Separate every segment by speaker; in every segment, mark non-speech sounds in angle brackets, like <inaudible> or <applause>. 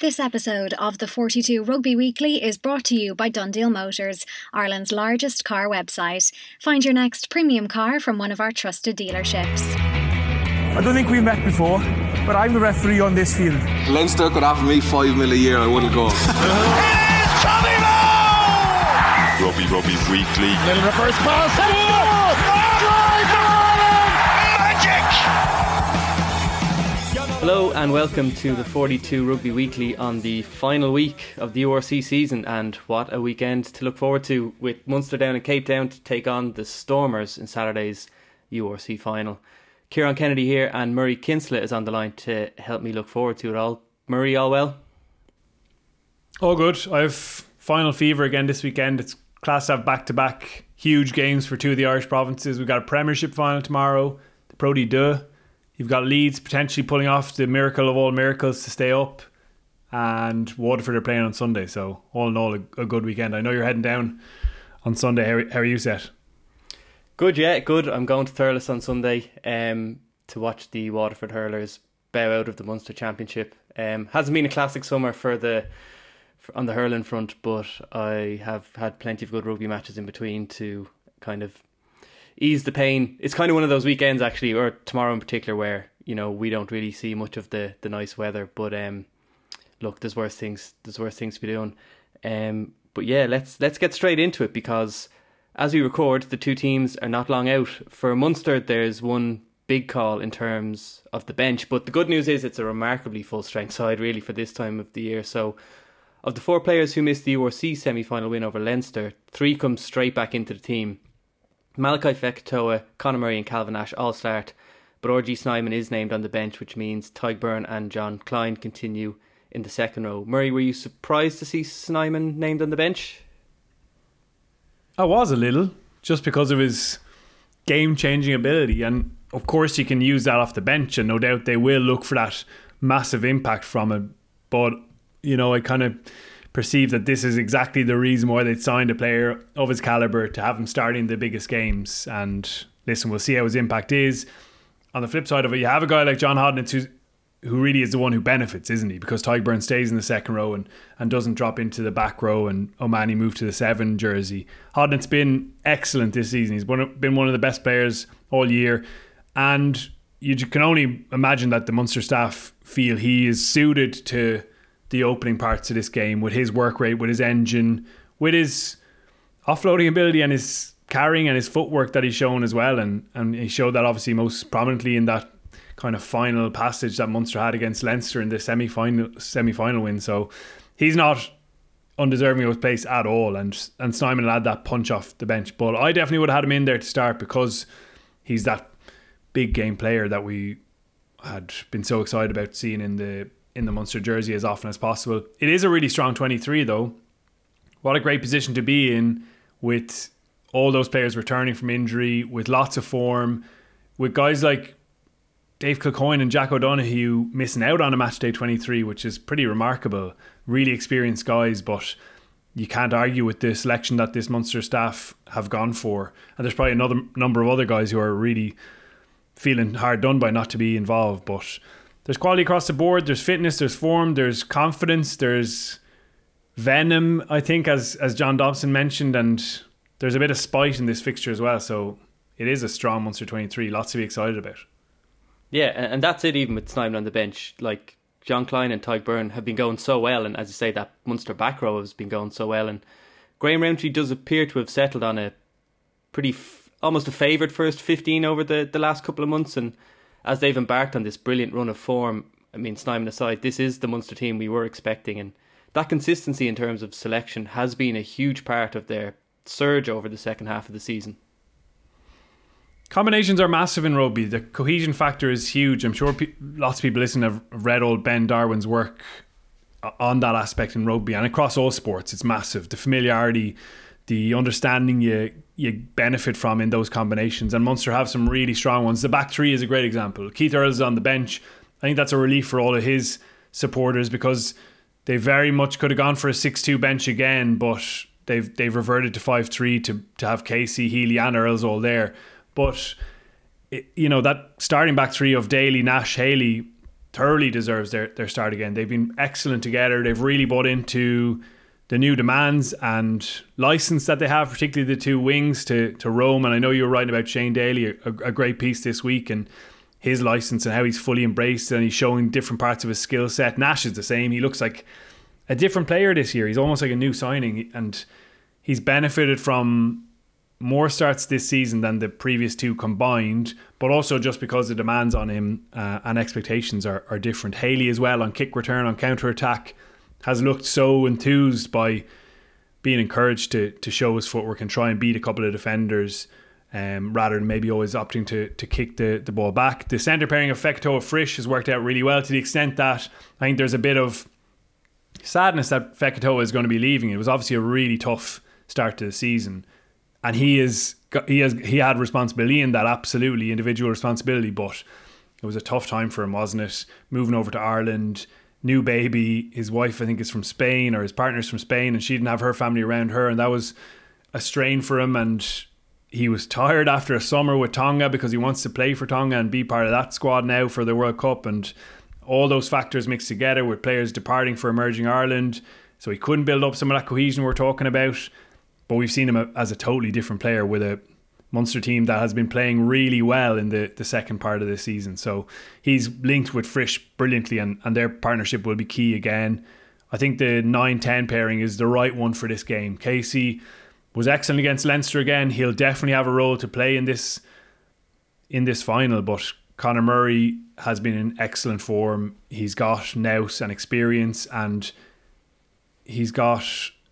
Speaker 1: This episode of the 42 Rugby Weekly is brought to you by DoneDeal Motors, Ireland's largest car website. Find your next premium car from one of our trusted dealerships.
Speaker 2: I don't think we've met before, but I'm the referee on this field.
Speaker 3: Leinster could offer me five mil a year, I wouldn't go. <laughs>
Speaker 4: Rugby Rugby Weekly.
Speaker 5: Little reverse pass.
Speaker 6: Hello and welcome to the 42 Rugby Weekly on the final week of the URC season and what a weekend to look forward to with Munster down in Cape Town to take on the Stormers in Saturday's URC final. Ciarán Kennedy here and Murray Kinsella is on the line to help me look forward to it all. Murray, all well?
Speaker 7: All good. I've final fever again this weekend. It's class to have back to back huge games for two of the Irish provinces. We've got a Premiership final tomorrow, the Pro D2 You've got Leeds potentially pulling off the miracle of all miracles to stay up, and Waterford are playing on Sunday. So all in all, a, a good weekend. I know you're heading down on Sunday. How, how, are you set?
Speaker 6: Good, yeah, good. I'm going to Thurles on Sunday um, to watch the Waterford hurlers bow out of the Munster Championship. Um, hasn't been a classic summer for the for, on the hurling front, but I have had plenty of good rugby matches in between to kind of ease the pain. It's kind of one of those weekends actually, or tomorrow in particular, where you know we don't really see much of the the nice weather. But um, look, there's worse things. There's worse things to be doing. Um, but yeah, let's let's get straight into it because as we record, the two teams are not long out. For Munster, there's one big call in terms of the bench, but the good news is it's a remarkably full strength side really for this time of the year. So. Of the four players who missed the URC semi final win over Leinster, three come straight back into the team Malakai Fekitoa, Conor Murray, and Calvin Nash all start, but RG Snyman is named on the bench, which means Tadhg Beirne and Jean Kleyn continue in the second row. Murray, were you surprised to see Snyman named on the bench?
Speaker 7: I was a little, just because of his game changing ability. And of course, you can use that off the bench, and no doubt they will look for that massive impact from it. But, you know, I kind of perceive that this is exactly the reason why they signed a player of his caliber to have him starting the biggest games. And listen, we'll see how his impact is. On the flip side of it, you have a guy like John Hodnett who's who really is the one who benefits, isn't he? Because Beirne stays in the second row and, and doesn't drop into the back row, and O'Mahony moved to the seven jersey. Hodnett's been excellent this season. He's been one of the best players all year, and you can only imagine that the Munster staff feel he is suited to the opening parts of this game with his work rate, with his engine, with his offloading ability and his carrying and his footwork that he's shown as well. And, and he showed that obviously most prominently in that kind of final passage that Munster had against Leinster in the semi final semi final win. So he's not undeserving of his place at all. And and Snyman had that punch off the bench. But I definitely would have had him in there to start because he's that big game player that we had been so excited about seeing in the in the Munster jersey as often as possible. It is a really strong 23 though. What a great position to be in with all those players returning from injury, with lots of form, with guys like Dave Kilcoyne and Jack O'Donoghue missing out on a match day 23, which is pretty remarkable. Really experienced guys, but you can't argue with the selection that this Munster staff have gone for. And there's probably another number of other guys who are really feeling hard done by not to be involved. But there's quality across the board. There's fitness, there's form, there's confidence, there's venom. I think as as John Dobson mentioned, and there's a bit of spite in this fixture as well. So it is a strong Munster 23. Lots to be excited about.
Speaker 6: Yeah, and that's it. Even with Snyman on the bench, like Jean Kleyn and Tadhg Beirne have been going so well, and as you say, that Munster back row has been going so well, and Graham Rowntree does appear to have settled on a pretty, f- almost a favoured first 15 over the, the last couple of months, and as they've embarked on this brilliant run of form, I mean, Snyman aside, this is the Munster team we were expecting, and that consistency in terms of selection has been a huge part of their surge over the second half of the season.
Speaker 7: Combinations are massive in rugby. The cohesion factor is huge. I'm sure pe- lots of people listening have read old Ben Darwin's work on that aspect in rugby and across all sports. It's massive. The familiarity, the understanding you you benefit from in those combinations. And Munster have some really strong ones. The back three is a great example. Keith Earls on the bench. I think that's a relief for all of his supporters because they very much could have gone for a six-two bench again, but they've they've reverted to five-three to to have Casey, Healy, and Earls all there. But it, you know that starting back three of Daly, Nash, Haley thoroughly deserves their, their start again. They've been excellent together. They've really bought into the new demands and license that they have, particularly the two wings to, to Rome. And I know you were writing about Shane Daly, a, a great piece this week, and his license and how he's fully embraced and he's showing different parts of his skill set. Nash is the same. He looks like a different player this year. He's almost like a new signing, and he's benefited from more starts this season than the previous two combined, but also just because the demands on him uh, and expectations are, are different. Haley as well on kick return, on counter attack, has looked so enthused by being encouraged to to show his footwork and try and beat a couple of defenders. Um, rather than maybe always opting to to kick the, the ball back. The centre pairing of Fekitoa Frisch has worked out really well to the extent that I think there's a bit of sadness that Fekitoa is going to be leaving. It was obviously a really tough start to the season and he is he has he had responsibility in that absolutely individual responsibility, but it was a tough time for him, wasn't it? Moving over to Ireland, new baby, his wife I think is from Spain or his partner's from Spain, and she didn't have her family around her, and that was a strain for him. And he was tired after a summer with Tonga because he wants to play for Tonga and be part of that squad now for the World Cup, and all those factors mixed together with players departing for emerging Ireland. So he couldn't build up some of that cohesion we're talking about. But we've seen him as a totally different player with a Munster team that has been playing really well in the, the second part of the season. So he's linked with Frisch brilliantly, and, and their partnership will be key again. I think the 9 10 pairing is the right one for this game. Casey was excellent against Leinster again. He'll definitely have a role to play in this in this final, but Conor Murray has been in excellent form. He's got nous and experience, and he's got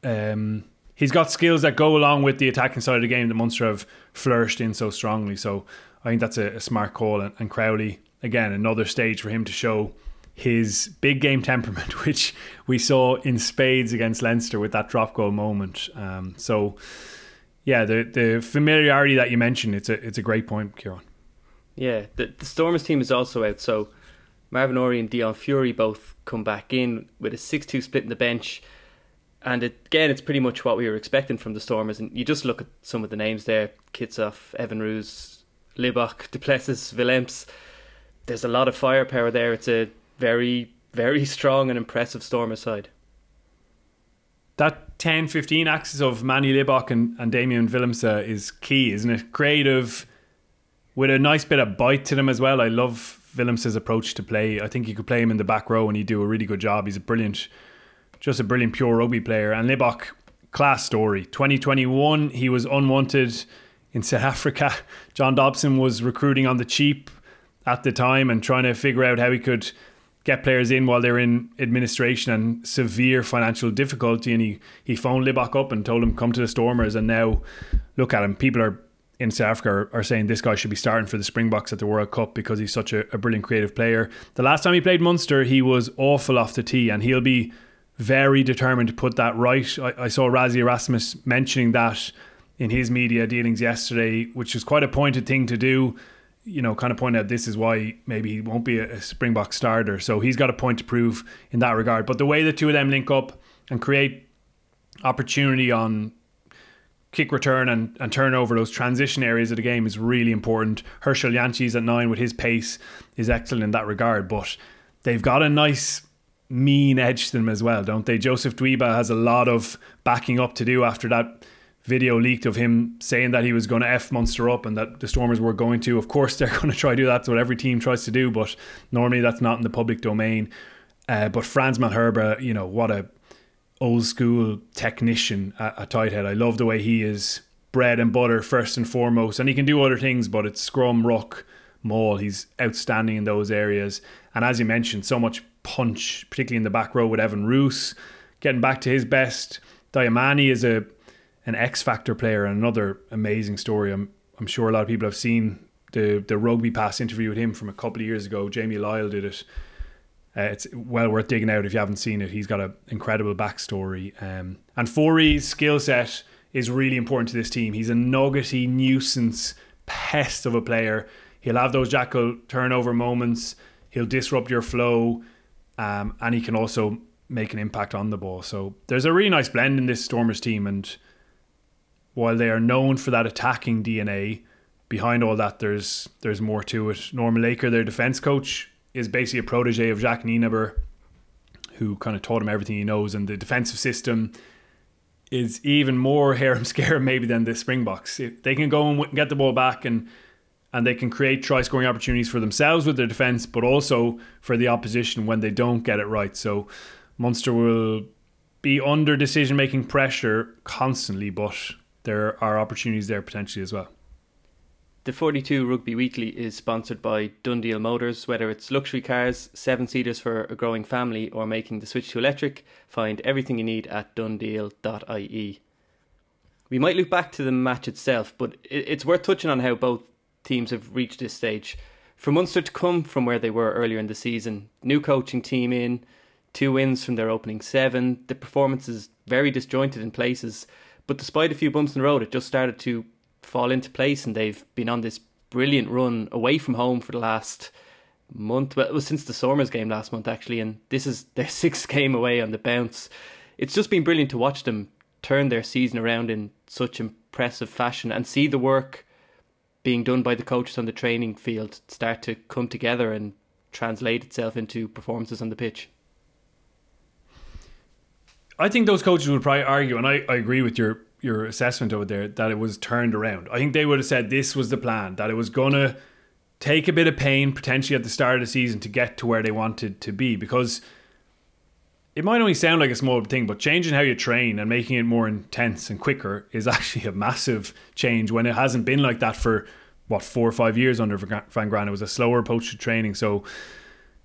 Speaker 7: um, he's got skills that go along with the attacking side of the game that Munster have flourished in so strongly. So I think that's a, a smart call. And, and, Crowley, again, another stage for him to show his big game temperament, <laughs> which we saw in spades against Leinster with that drop goal moment. Um, so, yeah, the the familiarity that you mentioned, it's a it's a great point, Ciarán.
Speaker 6: Yeah, the, the Stormers team is also out. So Marvin Orie and Deon Fourie both come back in with a 6 2 split in the bench and it, again, it's pretty much what we were expecting from the Stormers. And you just look at some of the names there: Kitshoff, Evan Roos, Libbok, Duplessis, Willems. There's a lot of firepower there. It's a very, very <laughs> strong and impressive Stormers side.
Speaker 7: That 10 15 axis of Manie Libbok and, and Damian Willemse uh, is key, isn't it? Creative, with a nice bit of bite to them as well. I love Willems' approach to play. I think you could play him in the back row and he'd do a really good job. He's a brilliant just a brilliant pure rugby player. And Libbok, class story. 2021, he was unwanted in South Africa. <laughs> John Dobson was recruiting on the cheap at the time and trying to figure out how he could get players in while they're in administration and severe financial difficulty. And he, he phoned Libbok up and told him, come to the Stormers. And now look at him. People are in South Africa are, are, saying this guy should be starting for the Springboks at the World Cup because he's such a, a brilliant creative player. The last time he played Munster, he was awful off the tee and he'll be very determined to put that right. I, I saw Rassie Erasmus mentioning that in his media dealings yesterday, which is quite a pointed thing to do. You know, kind of point out this is why maybe he won't be a, Springbok starter. So he's got a point to prove in that regard. But the way the two of them link up and create opportunity on kick return and, and turnover, those transition areas of the game is really important. Herschel Jantjies at nine with his pace is excellent in that regard. But they've got a nice mean edge to them as well, don't they? Joseph Dweba has a lot of backing up to do after that video leaked of him saying that he was going to F Munster up and that the Stormers were going to. Of course, <laughs> they're going to try to do that. That's what every team tries to do, but normally that's not in the public domain. Uh, but Frans Malherbe, you know, what a old school technician at, at tight head. I love the way he is bread and butter first and foremost, and he can do other things, but it's scrum, ruck, maul. He's outstanding in those areas. And as you mentioned, so much punch, particularly in the back row with Evan Roos, getting back to his best. Dayimani is a an X Factor player and another amazing story. I'm I'm sure a lot of people have seen the the rugby pass interview with him from a couple of years ago. Jamie Lyall did it. Uh, it's well worth digging out if you haven't seen it. He's got an incredible backstory. Um, and Fourie's skill set is really important to this team. He's a nuggety nuisance pest of a player. He'll have those jackal turnover moments. He'll disrupt your flow um, and he can also make an impact on the ball. So there's a really nice blend in this Stormers team, and while they are known for that attacking DNA, behind all that there's there's more to it. Norman Laker, their defense coach, is basically a protege of Jacques Nienaber, who kind of taught him everything he knows, and the defensive system is even more <laughs> harem scare maybe than the Springboks. If they can go and get the ball back and and they can create try scoring opportunities for themselves with their defense, but also for the opposition when they don't get it right. So Munster will be under decision making pressure constantly, but there are opportunities there potentially as well.
Speaker 6: The 42 Rugby Weekly is sponsored by DoneDeal Motors. Whether it's luxury cars, seven seaters for a growing family, or making the switch to electric, find everything you need at donedeal.ie. We might look back to the match itself, but it's worth touching on how both teams have reached this stage. For Munster to come from where they were earlier in the season, new coaching team in, two wins from their opening seven, the performance is very disjointed in places, but despite a few bumps in the road, it just started to fall into place and they've been on this brilliant run away from home for the last month. Well, it was since the Stormers game last month actually, and this is <laughs> their sixth game away on the bounce. It's just been brilliant to watch them turn their season around in such impressive fashion and see the work being done by the coaches on the training field start to come together and translate itself into performances on the pitch.
Speaker 7: I think those coaches would probably argue, and I, I agree with your your assessment over there, that it was turned around. I think they would have said this was the plan, that it was gonna take a bit of pain potentially at the start of the season to get to where they wanted to be because it might only sound like a small thing, but changing how you train and making it more intense and quicker is <laughs> actually a massive change when it hasn't been like that for what four or five years under Van Graan. It was a slower approach to training, so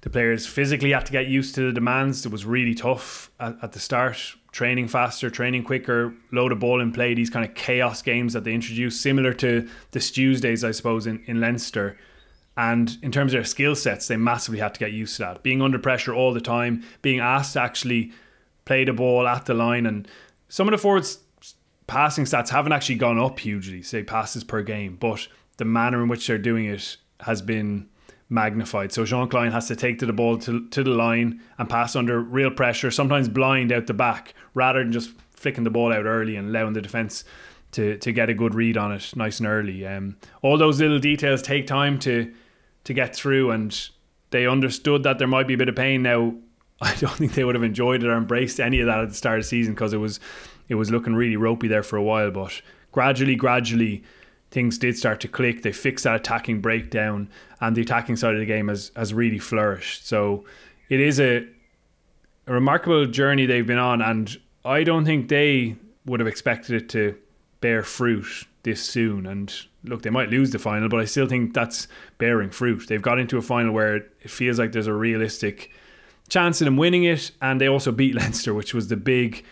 Speaker 7: the players physically had to get used to the demands. It was really tough at, at the start. Training faster, training quicker, load of ball and play. These kind of chaos games that they introduced, similar to the Tuesdays, I suppose, in, in Leinster and in terms of their skill sets, they massively had to get used to that. Being under pressure all the time, being asked to actually play the ball at the line. And some of the forwards' passing stats haven't actually gone up hugely, say passes per game, but the manner in which they're doing it has been magnified. So Jean Kleyn has to take to the ball to, to the line and pass under real pressure, sometimes blind out the back, rather than just flicking the ball out early and allowing the defence to, to get a good read on it nice and early. Um, all those little details take time to to get through, and they understood that there might be a bit of pain. Now, <laughs> I don't think they would have enjoyed it or embraced any of that at the start of the season because it was it was looking really ropey there for a while. But gradually, gradually, things did start to click. They fixed that attacking breakdown, and the attacking side of the game has has really flourished. So it is a, a remarkable journey they've been on, and I don't think they would have expected it to bear fruit this soon. And look, they might lose the final, but I still think that's bearing fruit. They've got into a final where it feels like there's a realistic chance of them winning it, and they also beat <laughs> Leinster, which was the big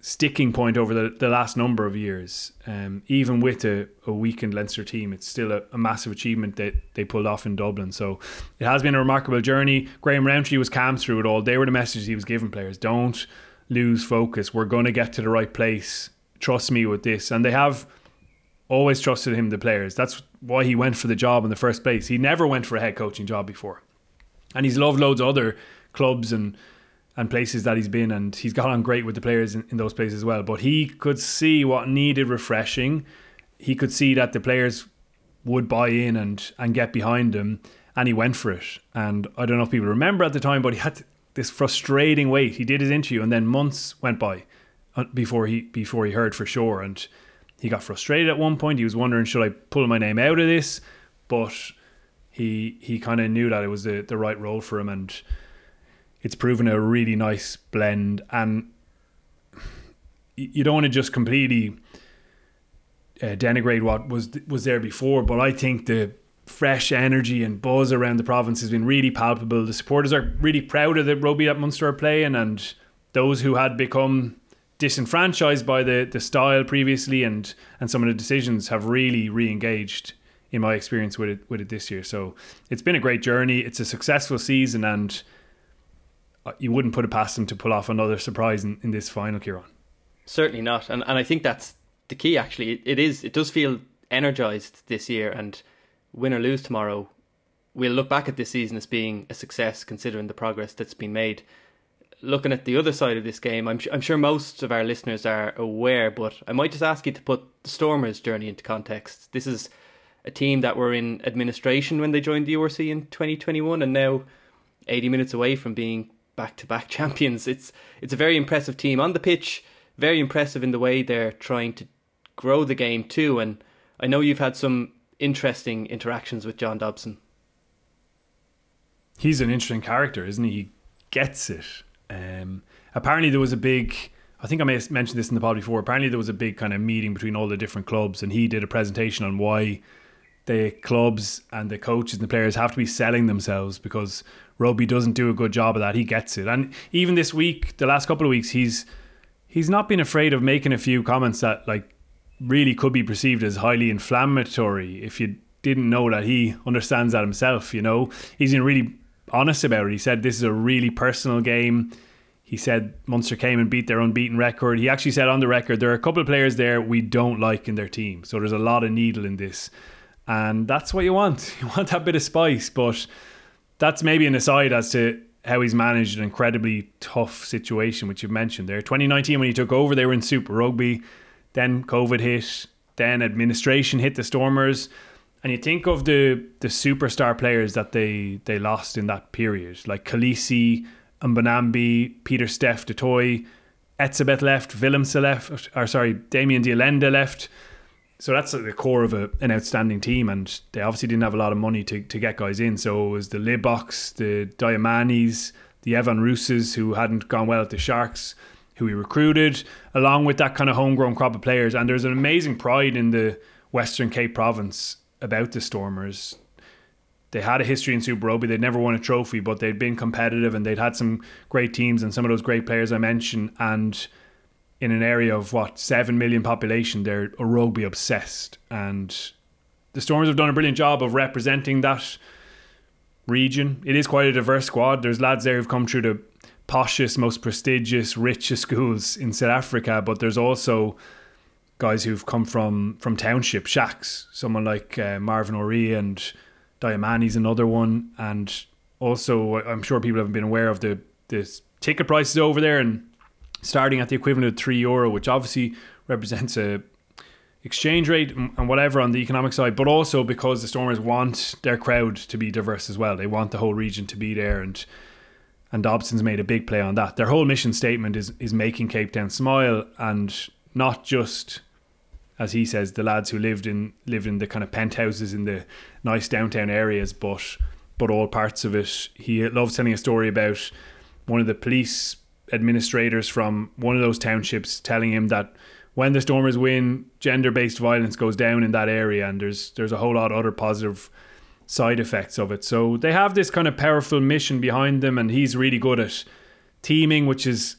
Speaker 7: sticking point over the, the last number of years. Um, even with a, a weakened Leinster team, it's still a, a, massive achievement that they pulled off in Dublin. So it has been a remarkable journey. Graham Rowntree was calm through it all. They were the messages he was giving players. Don't lose focus. We're going to get to the right place. Trust me with this. And they have always trusted him, the players. That's why he went for the job in the first place. He never went for a head coaching job before. And he's loved loads of other clubs and and places that he's been and he's got on great with the players in, in those places as well. But he could see what needed refreshing. He could see that the players would buy in and and get behind him and he went for it. And I don't know if people remember at the time, but he had this frustrating wait. He did his interview and then months went by before he before he heard for sure and he got frustrated at one point. He was wondering, should I pull my name out of this? But he he kind of knew that it was the, the right role for him, and it's proven a really nice blend. And you don't want to just completely uh, denigrate what was was there before, but I think the fresh energy and buzz around the province has been really palpable. The supporters are really proud of the rugby that Munster are playing, and those who had become disenfranchised by the the style previously and and some of the decisions have really re-engaged in my experience with it with it this year. So it's been a great journey. It's a successful season and uh, you wouldn't put it past them to pull off another surprise in, in this final Ciarán
Speaker 6: certainly not. And and I think that's the key actually. It, it is it does feel energized this year and win or lose tomorrow we'll look back at this season as being a success considering the progress that's been made looking at the other side of this game, I'm, I'm sure most of our listeners are aware, but I might just ask you to put the Stormers' journey into context. This is a team that were in administration when they joined the URC in 2021 and now 80 minutes away from being back-to-back <laughs> champions. It's it's a very impressive team on the pitch, very impressive in the way they're trying to grow the game too and I know you've had some interesting interactions with John Dobson.
Speaker 7: He's an interesting character, isn't he? He gets it. Um, apparently there was a big I think I may have mentioned this in the pod before. Apparently, there was a big kind of meeting between all the different clubs, and he did a presentation on why the clubs and the coaches and the players have to be selling themselves because rugby doesn't do a good job of that. He gets it, and even this week, the last couple of weeks, he's he's not been afraid of making a few comments that like really could be perceived as highly inflammatory if you didn't know that he understands that himself. You know, he's in really honest about it. He said this is a really personal game he said Munster came and beat their unbeaten record. He actually said on the record there are a couple of players there we don't like in their team. So there's a lot of needle in this. And that's what you want. <laughs> You want that bit of spice. But that's maybe an aside as to how he's managed an incredibly tough situation, which you've mentioned there. 2019, when he took over, they were in Super Rugby. Then COVID hit. Then administration hit the Stormers. And you think of the the superstar players that they, they lost in that period, like Kolisi, Mbonambi, Pieter-Steph du Toit, Etzebeth left, Willemse left, or sorry, Damian de Allende left. So that's the core of a, an outstanding team, and they obviously didn't have a lot of money to, to get guys in. So it was the Libboks, the Dayimanis, the Evan Rooses, who hadn't gone well at the Sharks, who he recruited, along with that kind of homegrown crop of players. And there's an amazing pride in the Western Cape province about the Stormers they had a history in Super Rugby. They'd never won a trophy, but they'd been competitive and they'd had some great teams and some of those great players I mentioned. And in an area of what seven million population, they're a rugby obsessed. And the Stormers have done a brilliant job of representing that region. It is quite a diverse squad. There's lads there who've come through the poshest, most prestigious, richest schools in South Africa, but there's also guys who've come from from township shacks. Someone like uh, Marvin Orie and Dayimani's another one, and also I'm sure people haven't been aware of the the ticket prices over there, and starting at the equivalent of three euro, which obviously represents a exchange rate and whatever on the economic side, but also because the Stormers want their crowd to be diverse as well. They want the whole region to be there, and and Dobson's made a big play on that. Their whole mission statement is is making Cape Town smile, and not just as he says, the lads who lived in lived in the kind of penthouses in the nice downtown areas, but but all parts of it. He loves telling a story about one of the police administrators from one of those townships telling him that when the Stormers win, gender based violence goes down in that area, and there's there's a whole lot of other positive side effects of it. So they have this kind of powerful mission behind them, and he's really good at teaming, which is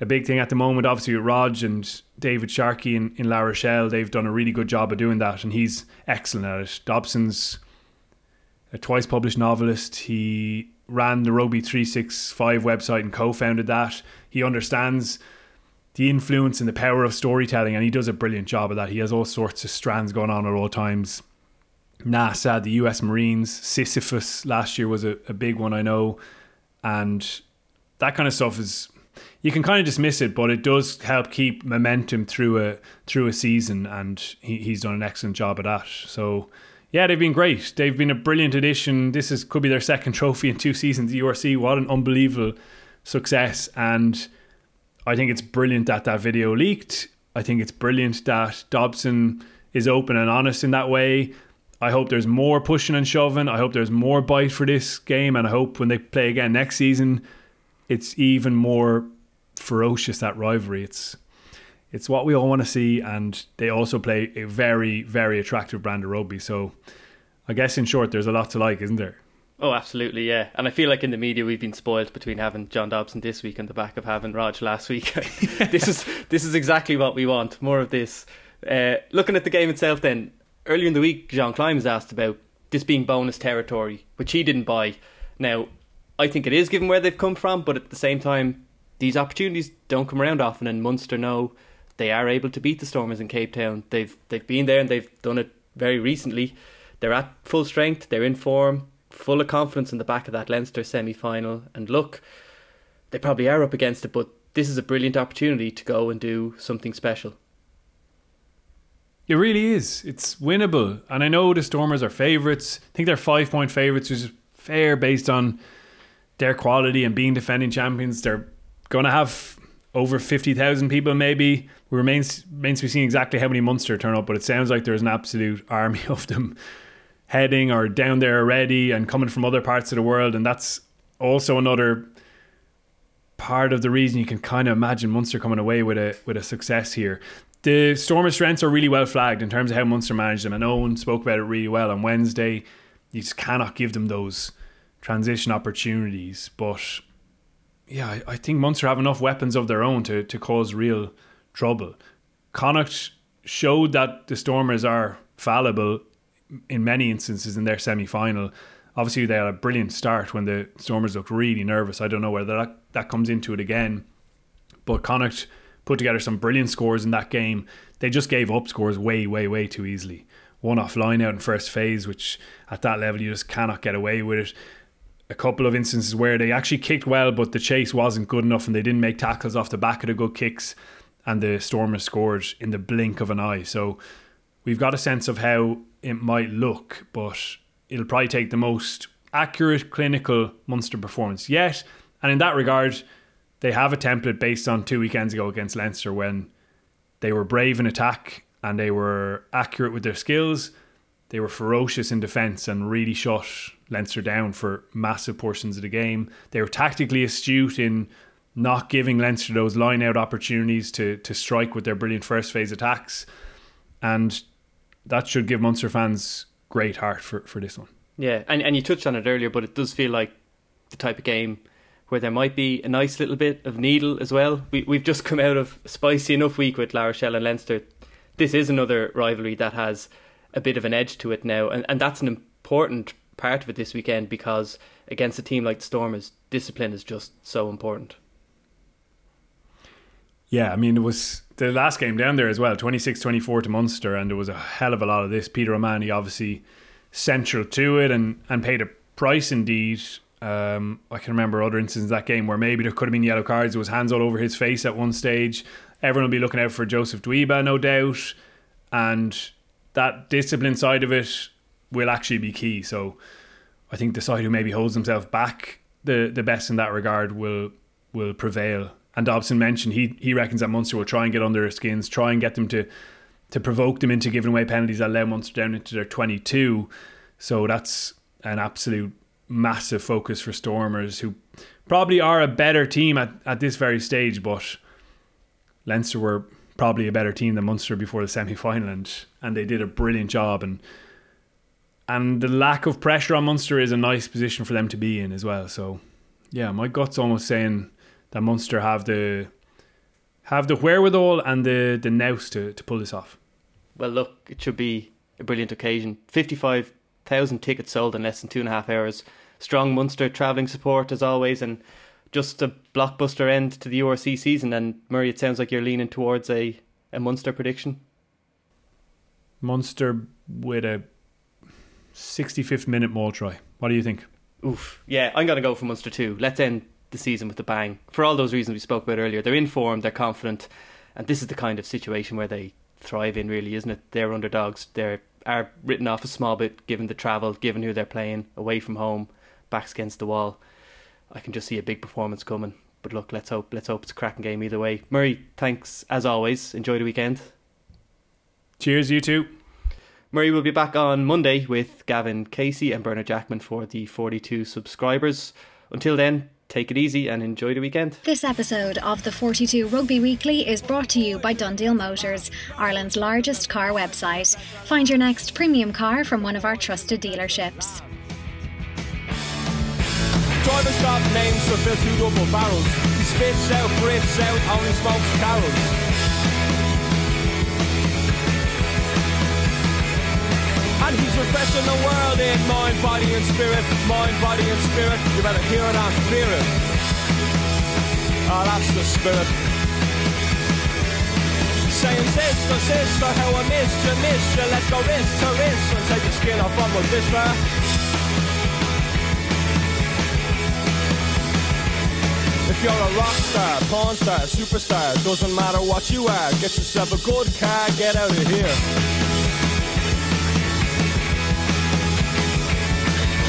Speaker 7: a big thing at the moment. Obviously, with Rog and David Sharkey in, in La Rochelle, they've done a really good job of doing that, and he's excellent at it. Dobson's a twice published novelist. He ran the Rugby 365 website and co founded that. He understands the influence and the power of storytelling, and he does a brilliant job of that. He has all sorts of strands going on at all times. NASA, the US Marines, Sisyphus last year was a, a big one, I know. And that kind of stuff is you can kind of dismiss it, but it does help keep momentum through a through a season, and he, he's done an excellent job at that. So. Yeah, they've been great. They've been a brilliant addition. This is could be their second trophy in two seasons. The URC, what an unbelievable success! And I think it's brilliant that that video leaked. I think it's brilliant that Dobson is open and honest in that way. I hope there's more pushing and shoving. I hope there's more bite for this game, and I hope when they play again next season, it's even more ferocious that rivalry. It's it's what we all want to see, and they also play a very very attractive brand of rugby. So, I guess in short, there's a lot to like, isn't there?
Speaker 6: Oh, absolutely, yeah. And I feel like in the media we've been spoiled between having John Dobson this week and the back of having Rog last week. <laughs> this is this is exactly what we want. More of this. Uh, looking at the game itself, then earlier in the week, Jean Kleyn was asked about this being bonus territory, which he didn't buy. Now, I think it is given where they've come from, but at the same time, these opportunities don't come around often, and Munster know they are able to beat the Stormers in Cape Town. They've they've been there and they've done it very recently. They're at full strength. They're in form, full of confidence in the back of that Leinster semi final. And look, they probably are up against it, but this is a brilliant opportunity to go and do something special.
Speaker 7: It really is. It's winnable. And I know the Stormers are favourites. I think they're five point favourites, which is fair based on their quality and being defending champions. They're going to have over 50,000 people, maybe. We remains, remains to be seen exactly how many Munster turn up, but it sounds like there's an absolute army <laughs> of them heading or down there already and coming from other parts of the world. And that's also another part of the reason you can kind of imagine Munster coming away with a with a success here. The Stormers' strengths are really well flagged in terms of how Munster managed them, and Owen spoke about it really well on Wednesday. You just cannot give them those transition opportunities. But yeah, I, I think Munster have enough weapons of their own to, to cause real trouble. Connacht showed that the Stormers are fallible in many instances in their semi final. Obviously, they had a brilliant start when the Stormers looked really nervous. I don't know whether that, that comes into it again. But Connacht put together some brilliant scores in that game. They just gave up scores way, way, way too easily. One off line out in first phase, which at that level you just cannot get away with it. A couple of instances where they actually kicked well, but the chase wasn't good enough and they didn't make tackles off the back of the good kicks, and the Stormers scored in the blink of an eye. So we've got a sense of how it might look, but it'll probably take the most accurate clinical Munster performance yet. And in that regard, they have a template based on two weekends ago against Leinster when they were brave in attack and they were accurate with their skills. They were ferocious in defence and really shut Leinster down for massive portions of the game. They were tactically astute in not giving Leinster those line out opportunities to to strike with their brilliant first phase attacks. And that should give Munster fans great heart for, for this one.
Speaker 6: Yeah, and, and you touched on it earlier, but it does feel like the type of game where there might be a nice little bit of needle as well. We, we've just come out of a spicy enough week with La Rochelle and Leinster. This is another rivalry that has a bit of an edge to it now, and, and that's an important part of it this weekend because against a team like Stormers, discipline is just so important.
Speaker 7: Yeah, I mean, it was the last game down there as well 26 24 to Munster, and there was a hell of a lot of this. Peter O'Mahony obviously central to it and, and paid a price indeed. Um, I can remember other instances in that game where maybe there could have been yellow cards. There was hands all over his face at one stage. Everyone will be looking out for Joseph Dweba, no doubt. And that discipline side of it will actually be key. So I think the side who maybe holds himself back the, the best in that regard will will prevail and Dobson mentioned he he reckons that Munster will try and get under their skins, try and get them to to provoke them into giving away penalties that allow Munster down into their 22. So that's an absolute massive focus for Stormers, who probably are a better team at, at this very stage, but Leinster were probably a better team than Munster before the semi final, and, and they did a brilliant job. And and the lack of pressure on Munster is a nice position for them to be in as well. So, yeah, my gut's almost saying that Munster have the have the wherewithal and the the nous to, to pull this off.
Speaker 6: Well, look, it should be a brilliant occasion. Fifty-five thousand tickets sold in less than two and a half hours. Strong Munster travelling support as always, and just a blockbuster end to the URC season. And Murray, it sounds like you're leaning towards a a Munster prediction.
Speaker 7: Munster with a 65th minute maul try. What do you think?
Speaker 6: Oof. Yeah, I'm going to go for Munster too. Let's end the season with a bang. For all those reasons we spoke about earlier, they're informed, they're confident, and this is the kind of situation where they thrive in, really, isn't it? They're underdogs. They are written off a small bit given the travel, given who they're playing, away from home, backs against the wall. I can just see a big performance coming. But look, let's hope let's hope it's a cracking game either way. Murray, thanks as always. Enjoy the weekend.
Speaker 7: Cheers, you too.
Speaker 6: Murray will be back on Monday with Gavan Casey and Bernard Jackman for the 42 subscribers. Until then, Take it easy and enjoy the weekend.
Speaker 1: This episode of the 42 Rugby Weekly is brought to you by DoneDeal Motors, Ireland's largest car website. Find your next premium car from one of our trusted dealerships.
Speaker 2: Driver stop names for fill two double barrels. He spits out, breathes out, only smokes carols. And he's refreshing the world in mind, body and spirit. Mind, body and spirit. You better hear it and fear it. Oh, that's the spirit. Saying sister, sister, how I missed you, missed you. Let's go wrist to wrist and take your skin off on my wrist, If you're a rock star, porn star, superstar, doesn't matter what you are, get yourself a good car, get out of here.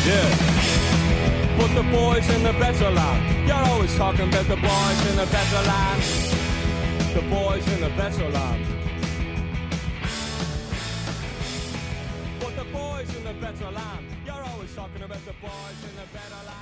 Speaker 2: Yeah. But the boys in the better land, you're always talking about the boys in the better land. The boys in the better land. But the boys in the better land, you're always talking about the boys in the better land.